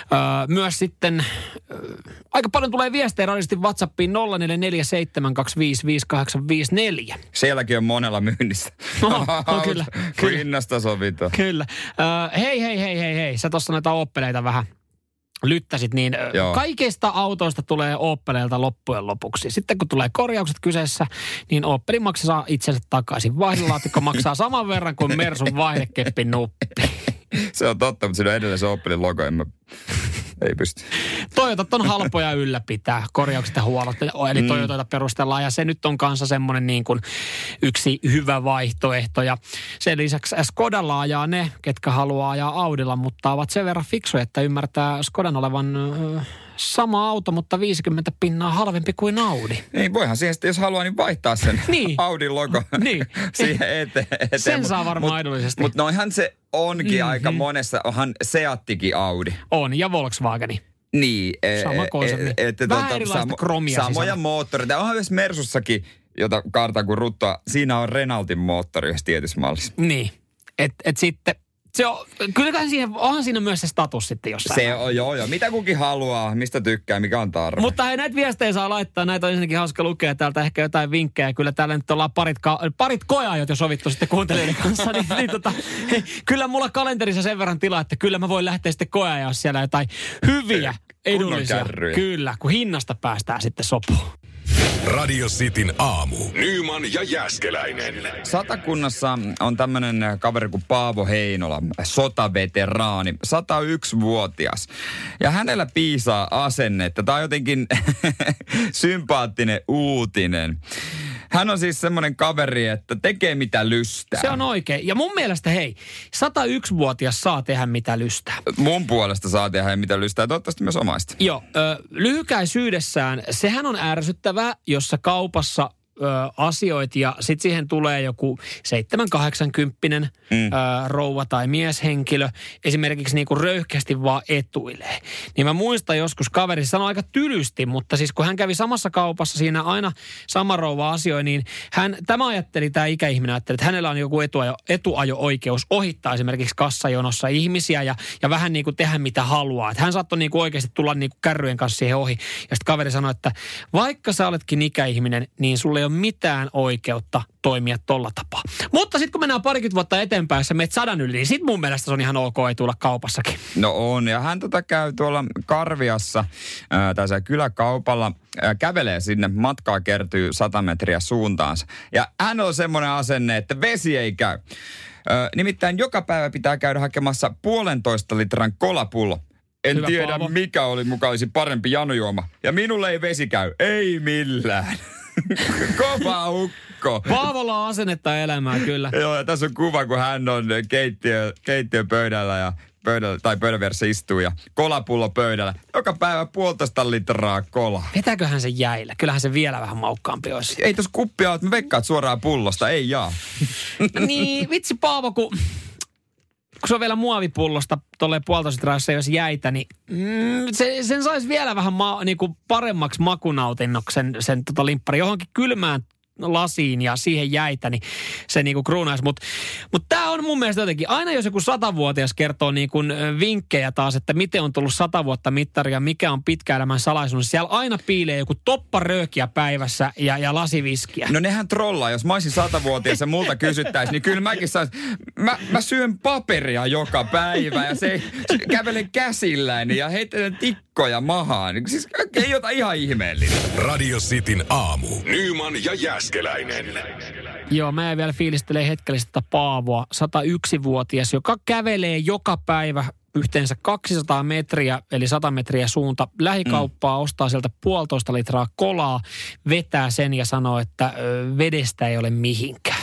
äh, myös sitten äh, aika paljon tulee viestejä radistin WhatsAppiin 0447255854. Sielläkin on monella myynnissä. No, no kyllä. kyllä. Hinnasta sovitaan. Kyllä. Äh, hei, hei, hei, hei, hei. Sä tuossa näitä oppeleita vähän lyttäsit, niin Joo. kaikista autoista tulee Opelilta loppujen lopuksi. Sitten kun tulee korjaukset kyseessä, niin Opelin maksaa itsensä takaisin. Vaihdelaatikko maksaa saman verran kuin Mersun vaihdekeppin nuppi. Se on totta, mutta siinä on edelleen se Opelin logo. En mä ei pysty. Toyotat on halpoja ylläpitää, korjaukset ja huollot, eli mm. Toyotata perustellaan ja se nyt on kanssa semmoinen niin kuin yksi hyvä vaihtoehto. Ja sen lisäksi Skodalla ajaa ne, ketkä haluaa ajaa Audilla, mutta ovat sen verran fiksuja, että ymmärtää Skodan olevan sama auto, mutta 50 pinnaa halvempi kuin Audi. Niin, voihan siihen sitten, jos haluaa, niin vaihtaa sen niin. Audin logo niin. siihen eteen. eteen. Sen mut, saa varmaan mut, edullisesti. Mutta noihan se onkin mm-hmm. aika monessa, onhan Seattikin Audi. On, ja Volkswageni. Niin. E- Sama e- konserni. E- Vähän tuota, samo, kromia Samoja sisällä. moottoreita. Onhan myös Mersussakin, jota kartaa kuin ruttoa, siinä on Renaultin moottori yhdessä tietyssä mallissa. Niin. Et, et sitten se on, kyllähän siihen, onhan siinä myös se status sitten jossain. Se on, joo, joo. Mitä kukin haluaa, mistä tykkää, mikä on tarve. Mutta hei, näitä viestejä saa laittaa, näitä on ensinnäkin hauska lukea täältä ehkä jotain vinkkejä. Kyllä täällä nyt ollaan parit, ka- parit kojaajat jo sovittu sitten kuuntelijoiden kanssa. niin, niin tota, hei, kyllä mulla kalenterissa sen verran tilaa, että kyllä mä voin lähteä sitten kojaajaa siellä jotain hyviä, edullisia. Kyllä, kun hinnasta päästään sitten sopuun. Radio Cityn aamu. Nyman ja Jäskeläinen. Satakunnassa on tämmöinen kaveri kuin Paavo Heinola, sotaveteraani, 101-vuotias. Ja hänellä piisaa asennetta. Tämä on jotenkin sympaattinen uutinen. Hän on siis semmoinen kaveri, että tekee mitä lystää. Se on oikein. Ja mun mielestä, hei, 101-vuotias saa tehdä mitä lystää. Mun puolesta saa tehdä mitä lystää, toivottavasti myös omaista. Joo, ö, lyhykäisyydessään sehän on ärsyttävää, jossa kaupassa ö, asioit ja sitten siihen tulee joku 7-80 mm. ö, rouva tai mieshenkilö esimerkiksi niinku röyhkeästi vaan etuilee. Niin mä muistan joskus kaveri sanoi aika tylysti, mutta siis kun hän kävi samassa kaupassa siinä aina sama rouva asioi, niin hän, tämä ajatteli, tämä ikäihminen ajatteli, että hänellä on joku etuajo, etuajo-oikeus ohittaa esimerkiksi kassajonossa ihmisiä ja, ja vähän niin kuin tehdä mitä haluaa. Että hän saattoi niin kuin oikeasti tulla niin kuin kärryjen kanssa siihen ohi. Ja sitten kaveri sanoi, että vaikka sä oletkin ikäihminen, niin sulle ei ole mitään oikeutta toimia tolla tapaa. Mutta sitten kun mennään parikymmentä vuotta eteenpäin, jos sä menet sadan yli, niin sitten mun mielestä se on ihan ok, ei tulla kaupassakin. No on, ja hän tota käy tuolla Karviassa, ää, tai se kyläkaupalla, ää, kävelee sinne, matkaa kertyy 100 metriä suuntaansa. Ja hän on semmoinen asenne, että vesi ei käy. Ää, nimittäin joka päivä pitää käydä hakemassa puolentoista litran kolapullo. En Hyvä, tiedä, Paavo. mikä oli mukaan olisi parempi janojuoma. Ja minulle ei vesi käy. Ei millään. Kova ukko. Paavolla on asennetta elämää kyllä. Joo, ja tässä on kuva, kun hän on keittiö, keittiöpöydällä ja pöydällä, tai pöydän vieressä istuu ja kolapullo pöydällä. Joka päivä puolitoista litraa kolaa. Vetääköhän se jäillä? Kyllähän se vielä vähän maukkaampi olisi. Ei tos kuppia että me veikkaat suoraan pullosta, ei jaa. niin, vitsi Paavo, kun, kun se on vielä muovipullosta tolleen puolitoista litraa, jos jäitä, niin mm, se, sen saisi vielä vähän ma, niinku paremmaksi makunautinnoksi sen tota limppari. Johonkin kylmään lasiin ja siihen jäitä, niin se niinku kruunaisi. Mutta mut tämä on mun mielestä jotenkin, aina jos joku satavuotias kertoo niinku vinkkejä taas, että miten on tullut sata vuotta mittari ja mikä on pitkäelämän salaisuus, niin siellä aina piilee joku toppa röökiä päivässä ja, ja lasiviskiä. No nehän trollaa, jos mä olisin satavuotias ja multa kysyttäisiin, niin kyllä mäkin sais, mä, mä syön paperia joka päivä ja se, se kävelen käsilläni ja heitän tikkoja mahaan. Siis ei jota ihan ihmeellinen. Radio Cityn aamu. Nyman ja Jäskeläinen. Joo, mä vielä fiilistelee hetkellistä tätä Paavoa, 101-vuotias, joka kävelee joka päivä yhteensä 200 metriä, eli 100 metriä suunta lähikauppaa, mm. ostaa sieltä puolitoista litraa kolaa, vetää sen ja sanoo, että vedestä ei ole mihinkään.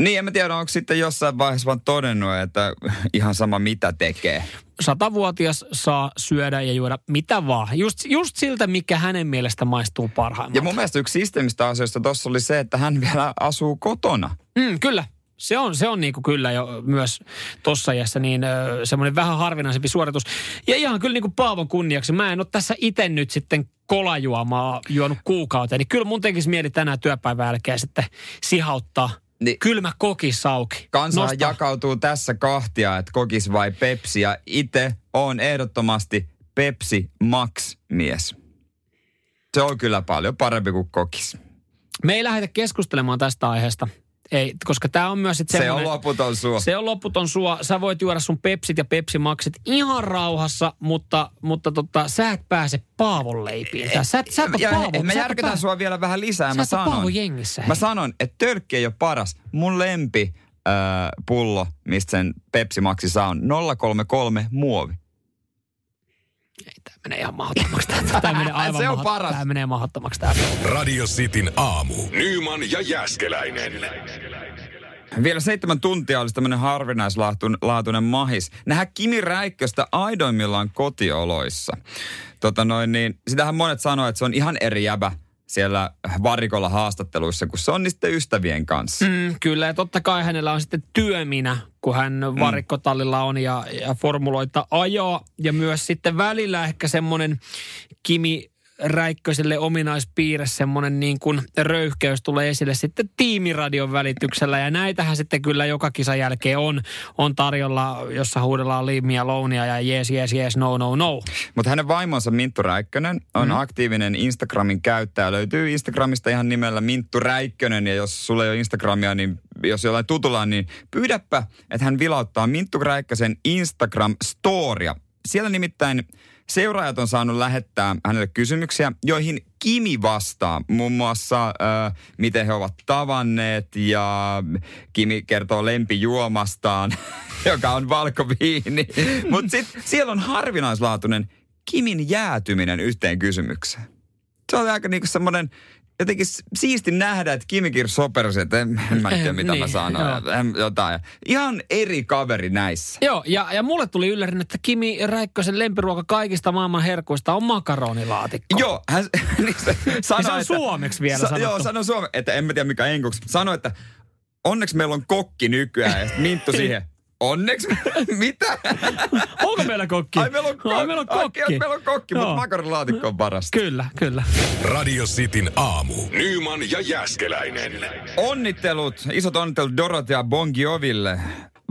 Niin, en mä tiedä, onko sitten jossain vaiheessa vaan todennut, että ihan sama mitä tekee. Satavuotias saa syödä ja juoda mitä vaan. Just, just siltä, mikä hänen mielestä maistuu parhaimmalta. Ja mun mielestä yksi systeemistä asioista tuossa oli se, että hän vielä asuu kotona. Mm, kyllä. Se on, se on niinku kyllä jo myös tossa iässä niin semmoinen vähän harvinaisempi suoritus. Ja ihan kyllä niinku Paavon kunniaksi. Mä en ole tässä itse nyt sitten kolajuomaa juonut kuukauteen. Niin kyllä mun tekisi mieli tänään työpäivän jälkeen sitten sihauttaa Niin. kylmä kokis auki. Kansa Nostaa- jakautuu tässä kahtia, että kokis vai Pepsi. Ja itse on ehdottomasti Pepsi Max-mies. Se on kyllä paljon parempi kuin kokis. Me ei lähdetä keskustelemaan tästä aiheesta. Ei, koska tämä on myös sit Se on loputon suo. Se on loputon sua. Sä voit juoda sun pepsit ja pepsimaksit ihan rauhassa, mutta, mutta tota, sä et pääse Paavon leipiin. Sä, sä, sä et ja Paavo. he- sä mä et ole järkytän pää- sua vielä vähän lisää. Sä Mä sanon, Paavo jengissä. mä sanon, että tölkki ei ole paras. Mun lempi äh, pullo, mistä sen Pepsi Maxi saa on 033 muovi. Ei, tää menee ihan mahdottomaksi. Tää, tää menee aivan Se on paras. Tää menee mahdottomaksi. Tää. Radio Cityn aamu. Nyman ja Jäskeläinen. Vielä seitsemän tuntia olisi tämmöinen harvinaislaatuinen mahis. Nähdään Kimi Räikköstä aidoimmillaan kotioloissa. Tota noin, niin, sitähän monet sanoo, että se on ihan eri jäbä siellä varikolla haastatteluissa, kun se on niiden ystävien kanssa. Mm, kyllä, ja totta kai hänellä on sitten työminä, kun hän varikkotallilla on ja, ja formuloita ajaa. Ja myös sitten välillä ehkä semmoinen Kimi Räikköselle ominaispiirre, semmoinen niin kuin röyhkeys tulee esille sitten tiimiradion välityksellä. Ja näitähän sitten kyllä joka kisan jälkeen on, on tarjolla, jossa huudellaan liimia, lounia ja jees, jees, jees, no, no, no. Mutta hänen vaimonsa Minttu Räikkönen on mm. aktiivinen Instagramin käyttäjä. Löytyy Instagramista ihan nimellä Minttu Räikkönen. Ja jos sulla ei ole Instagramia, niin jos jollain tutulla niin pyydäpä, että hän vilauttaa Minttu Räikkösen Instagram-storia. Siellä nimittäin seuraajat on saanut lähettää hänelle kysymyksiä, joihin Kimi vastaa. Muun muassa, äh, miten he ovat tavanneet ja Kimi kertoo lempijuomastaan, joka on valkoviini. Mutta sitten siellä on harvinaislaatuinen Kimin jäätyminen yhteen kysymykseen. Se on aika niinku semmoinen jotenkin siisti nähdä, että Kimi Kirsoperus, että en, en mä tiedä mitä niin, mä sanon. Jotain. Ihan eri kaveri näissä. Joo, ja, ja mulle tuli yllärin, että Kimi Räikkösen lempiruoka kaikista maailman herkuista on makaronilaatikko. Joo, hän niin se, sano, se on että, suomeksi vielä sa, sanottu. Joo, sano suomeksi, että en mä tiedä mikä enkuksi. Sano, että onneksi meillä on kokki nykyään ja Minttu siihen. Onneksi. Mitä? Onko meillä kokki? Ai meillä on, ko- Ai, meillä on kokki. Ai, meillä on kokki, mutta makaronilaatikko on parasta. Kyllä, kyllä. Radio Cityn aamu. Nyman ja Jäskeläinen. Onnittelut, isot onnittelut Dorothea Bongioville.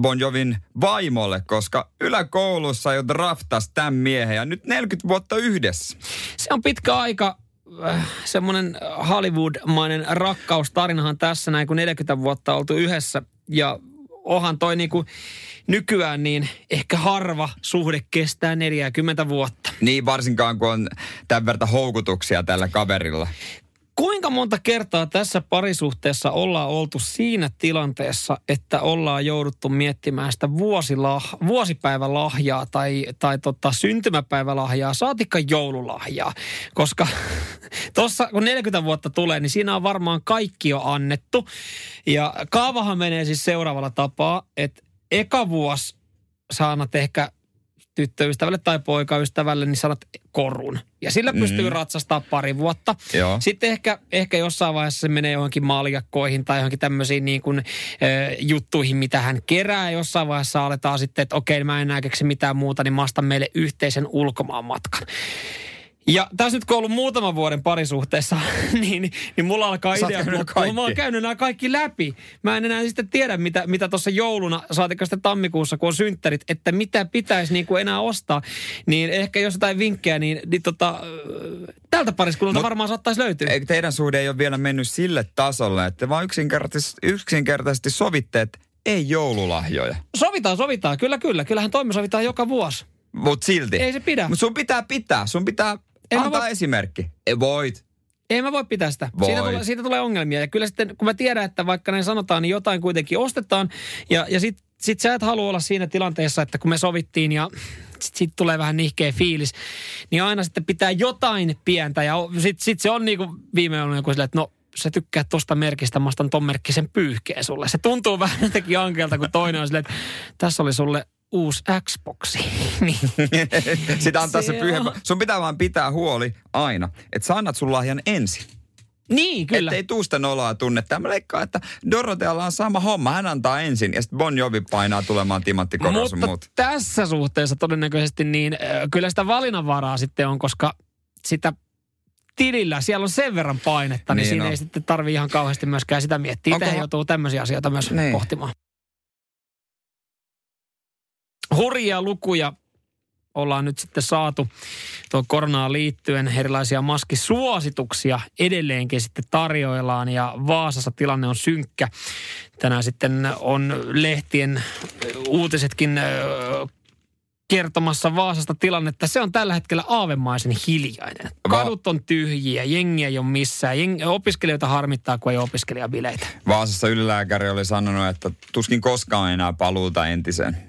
Bon Jovin vaimolle, koska yläkoulussa jo draftas tämän miehen ja nyt 40 vuotta yhdessä. Se on pitkä aika äh, semmoinen Hollywood-mainen rakkaustarinahan tässä näin, kun 40 vuotta oltu yhdessä ja onhan toi niinku nykyään niin ehkä harva suhde kestää 40 vuotta. Niin, varsinkaan kun on tämän verran houkutuksia tällä kaverilla. Kuinka monta kertaa tässä parisuhteessa ollaan oltu siinä tilanteessa, että ollaan jouduttu miettimään sitä vuosilah, vuosipäivälahjaa tai, tai tota syntymäpäivälahjaa, saatikka joululahjaa. Koska tuossa kun 40 vuotta tulee, niin siinä on varmaan kaikki jo annettu. Ja kaavahan menee siis seuraavalla tapaa, että eka vuosi saanat ehkä tyttöystävälle tai poikaystävälle, niin sanot korun. Ja sillä mm. pystyy ratsastaa pari vuotta. Joo. Sitten ehkä, ehkä jossain vaiheessa se menee johonkin maljakkoihin tai johonkin tämmöisiin niin kuin, e, juttuihin, mitä hän kerää. Jossain vaiheessa aletaan sitten, että okei, mä en enää keksi mitään muuta, niin mä meille yhteisen ulkomaan matkan. Ja tässä nyt kun on ollut muutaman vuoden parisuhteessa, niin, niin mulla alkaa idea, mä oon käynyt nämä kaikki läpi. Mä en enää sitten tiedä, mitä, mitä tuossa jouluna, saatika sitten tammikuussa, kun on synttärit, että mitä pitäisi niin kuin enää ostaa. Niin ehkä jos jotain vinkkejä, niin, niin tota, tältä pariskunnalta Mut, varmaan saattaisi löytyä. Eikö teidän suhde ei ole vielä mennyt sille tasolle, että vaan yksinkertaisesti, yksinkertaisesti sovitte, että ei joululahjoja? Sovitaan, sovitaan. Kyllä, kyllä. Kyllähän toimi sovitaan joka vuosi. Mut silti. Ei se pidä. Mut sun pitää pitää. Sun pitää en Antaa voi... esimerkki. Ei voit. Ei mä voi pitää sitä. Siitä tulee, siitä tulee ongelmia. Ja kyllä sitten, kun mä tiedän, että vaikka näin sanotaan, niin jotain kuitenkin ostetaan. Ja, ja sit, sit sä et halua olla siinä tilanteessa, että kun me sovittiin ja sit, sit tulee vähän nihkeä fiilis, niin aina sitten pitää jotain pientä. Ja sit, sit se on niinku viime jouluna joku silleen, että no sä tykkää tuosta merkistä, mä ostan ton merkkisen pyyhkeen sulle. Se tuntuu vähän jotenkin ankelta, kun toinen on silleen, että tässä oli sulle uusi Xboxi. niin. Sitä antaa se, se pyhä. Sun pitää vaan pitää huoli aina, että sä annat sun lahjan ensin. Niin, kyllä. Että ei tuusta noloa tunne. Tämä leikkaa, että Dorotealla on sama homma. Hän antaa ensin ja sitten Bon Jovi painaa tulemaan timanttikorva Mutta muut. tässä suhteessa todennäköisesti niin kyllä sitä valinnanvaraa sitten on, koska sitä tilillä, siellä on sen verran painetta, niin, niin siinä no. ei sitten tarvi ihan kauheasti myöskään sitä miettiä. Onko... Itse joutuu tämmöisiä asioita myös niin. pohtimaan hurjia lukuja ollaan nyt sitten saatu tuon koronaan liittyen erilaisia maskisuosituksia edelleenkin sitten tarjoillaan ja Vaasassa tilanne on synkkä. Tänään sitten on lehtien uutisetkin kertomassa Vaasasta tilannetta. Se on tällä hetkellä aavemaisen hiljainen. Kadut on tyhjiä, jengiä ei ole missään. Jeng, opiskelijoita harmittaa, kun ei ole opiskelijabileitä. Vaasassa ylilääkäri oli sanonut, että tuskin koskaan enää paluuta entiseen.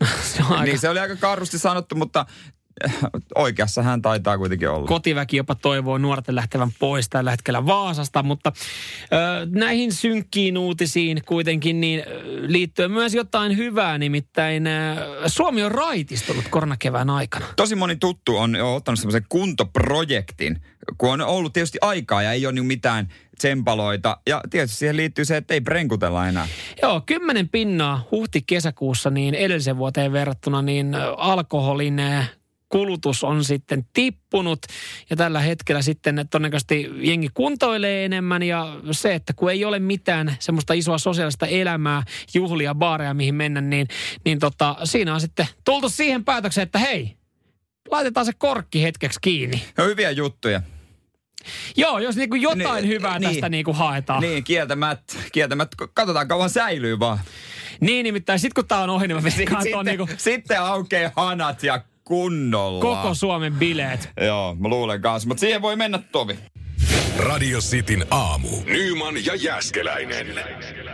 No, se aika... Niin se oli aika karusti sanottu, mutta oikeassa hän taitaa kuitenkin olla. Kotiväki jopa toivoo nuorten lähtevän pois tällä hetkellä Vaasasta, mutta ö, näihin synkkiin uutisiin kuitenkin niin liittyy myös jotain hyvää, nimittäin ö, Suomi on raitistunut koronakevään aikana. Tosi moni tuttu on ottanut semmoisen kuntoprojektin, kun on ollut tietysti aikaa ja ei ole niin mitään tsempaloita. Ja tietysti siihen liittyy se, että ei prenkutella enää. Joo, kymmenen pinnaa huhti-kesäkuussa niin edellisen vuoteen verrattuna niin alkoholin kulutus on sitten tippunut ja tällä hetkellä sitten todennäköisesti jengi kuntoilee enemmän ja se, että kun ei ole mitään semmoista isoa sosiaalista elämää, juhlia, baareja, mihin mennä, niin, niin tota, siinä on sitten tultu siihen päätökseen, että hei, laitetaan se korkki hetkeksi kiinni. No hyviä juttuja. Joo, jos niinku jotain niin, hyvää niin, tästä niinku haetaan. Niin, kieltämättä. Kieltämät. Katsotaan kauan säilyy vaan. Niin, nimittäin sit kun tää on ohi, niin mä sitten, niinku... sitten aukeaa hanat ja kunnolla. Koko Suomen bileet. Joo, mä luulen kanssa, mutta siihen voi mennä tovi. Radio Cityn aamu. Nyman ja Jäskeläinen.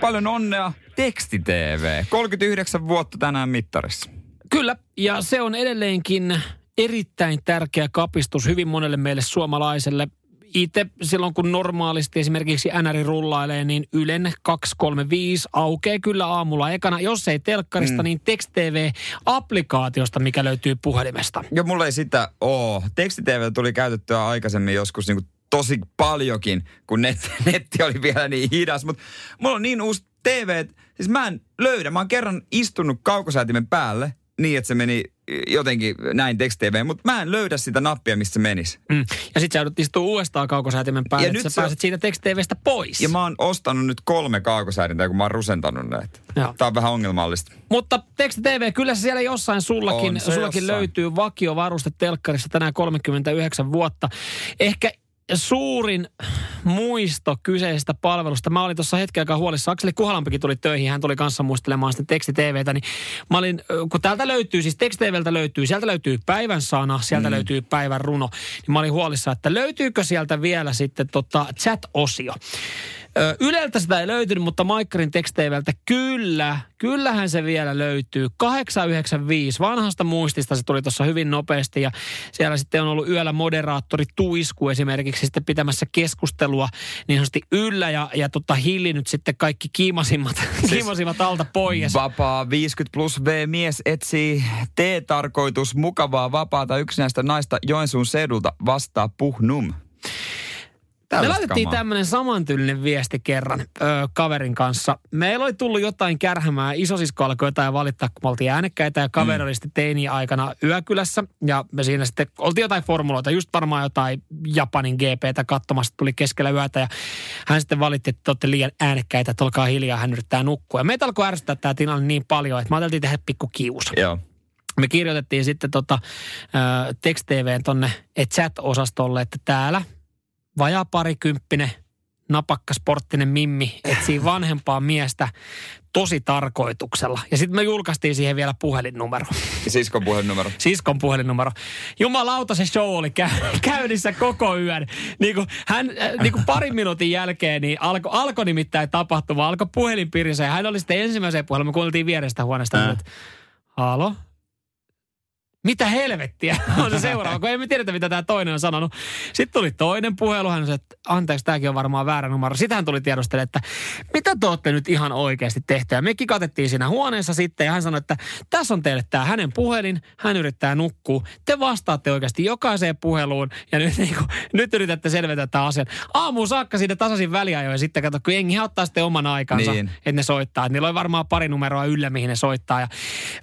Paljon onnea Teksti TV. 39 vuotta tänään mittarissa. Kyllä, ja se on edelleenkin erittäin tärkeä kapistus hyvin monelle meille suomalaiselle itse silloin, kun normaalisti esimerkiksi NR rullailee, niin Ylen 235 aukeaa kyllä aamulla ekana. Jos ei telkkarista, mm. niin Text TV-applikaatiosta, mikä löytyy puhelimesta. Joo, mulla ei sitä oo. Teksti TV tuli käytettyä aikaisemmin joskus niin tosi paljonkin, kun net, netti oli vielä niin hidas. Mutta mulla on niin uusi TV, siis mä en löydä. Mä oon kerran istunut kaukosäätimen päälle niin, että se meni jotenkin näin tekstv, mutta mä en löydä sitä nappia, missä se menisi. Mm. Ja sit sä joudut istua uudestaan kaukosäätimen päälle, että sä se... pääset siitä tekst pois. Ja mä oon ostanut nyt kolme kaukosäädintä, kun mä oon rusentanut näitä. Tää on vähän ongelmallista. Mutta tekst TV, kyllä se siellä jossain sullakin, sullakin jossain. löytyy vakiovaruste telkkarissa tänään 39 vuotta. Ehkä suurin muisto kyseisestä palvelusta. Mä olin tuossa hetken aikaa huolissa. Akseli Kuhalampikin tuli töihin. Hän tuli kanssa muistelemaan sitten teksti-TVtä. Niin mä olin, kun täältä löytyy, siis teksti-TVltä löytyy, sieltä löytyy päivän sana, sieltä mm. löytyy päivän runo. Niin mä olin huolissa, että löytyykö sieltä vielä sitten tota chat-osio. Yleltä sitä ei löytynyt, mutta Maikkarin teksteivältä kyllä, kyllähän se vielä löytyy. 895, vanhasta muistista se tuli tuossa hyvin nopeasti ja siellä sitten on ollut yöllä moderaattori Tuisku esimerkiksi sitten pitämässä keskustelua niin sanotusti yllä ja, ja tota hillinyt sitten kaikki kiimasimmat, siis kiimasimmat alta pois. Vapaa 50 plus V-mies etsii T-tarkoitus mukavaa vapaata yksinäistä naista Joensuun sedulta vastaa Puhnum. Me laitettiin tämmöinen samantyylinen viesti kerran ö, kaverin kanssa. Meillä oli tullut jotain kärhämää. Isosisko alkoi jotain valittaa, kun me oltiin äänekkäitä ja kaveri mm. oli sitten teini-aikana yökylässä. Ja me siinä sitten oltiin jotain formuloita, just varmaan jotain Japanin GPtä katsomassa, tuli keskellä yötä. Ja hän sitten valitti, että te olette liian äänekkäitä, että olkaa hiljaa, hän yrittää nukkua. Ja meitä alkoi ärsyttää tämä tilanne niin paljon, että me ajateltiin tehdä pikku kiusa. Joo me kirjoitettiin sitten tota, äh, tekst-TVn tonne chat-osastolle, että täällä vajaa parikymppinen, napakka sporttinen mimmi etsii vanhempaa miestä tosi tarkoituksella. Ja sitten me julkaistiin siihen vielä puhelinnumero. Siskon puhelinnumero. Siskon puhelinnumero. Jumalauta se show oli kä- käynnissä koko yön. Niin kuin hän äh, niin kuin parin minuutin jälkeen niin alkoi alko nimittäin tapahtuma. Alkoi puhelin ja hän oli sitten ensimmäiseen puhelimeen. Me kuultiin vierestä huoneesta. Äh. Halo? Mitä helvettiä on se seuraava, kun emme tiedetä, mitä tämä toinen on sanonut. Sitten tuli toinen puhelu, hän sanoi, että anteeksi, tämäkin on varmaan väärä numero. Sitten hän tuli tiedostelle, että mitä te olette nyt ihan oikeasti tehty. Ja me katettiin siinä huoneessa sitten ja hän sanoi, että tässä on teille tämä hänen puhelin, hän yrittää nukkua. Te vastaatte oikeasti jokaiseen puheluun ja nyt, niin kuin, nyt yritätte selvitä tämän asian. Aamuun saakka siitä tasaisin väliajoin sitten, kato, kun jengi ottaa sitten oman aikansa, niin. että ne soittaa. Niillä oli varmaan pari numeroa yllä, mihin ne soittaa. Ja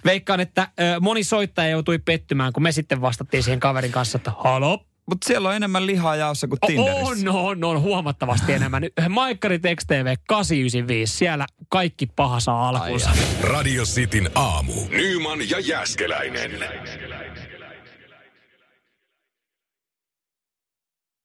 veikkaan, että ö, moni soittaja joutui pettymään, kun me sitten vastattiin siihen kaverin kanssa, että halo, mutta siellä on enemmän lihaa jaossa kuin Tinderissä. On, on, on huomattavasti enemmän. Maikkari Text TV 895, siellä kaikki paha saa alkuunsa. Radio Cityn aamu. Nyman ja Jäskeläinen.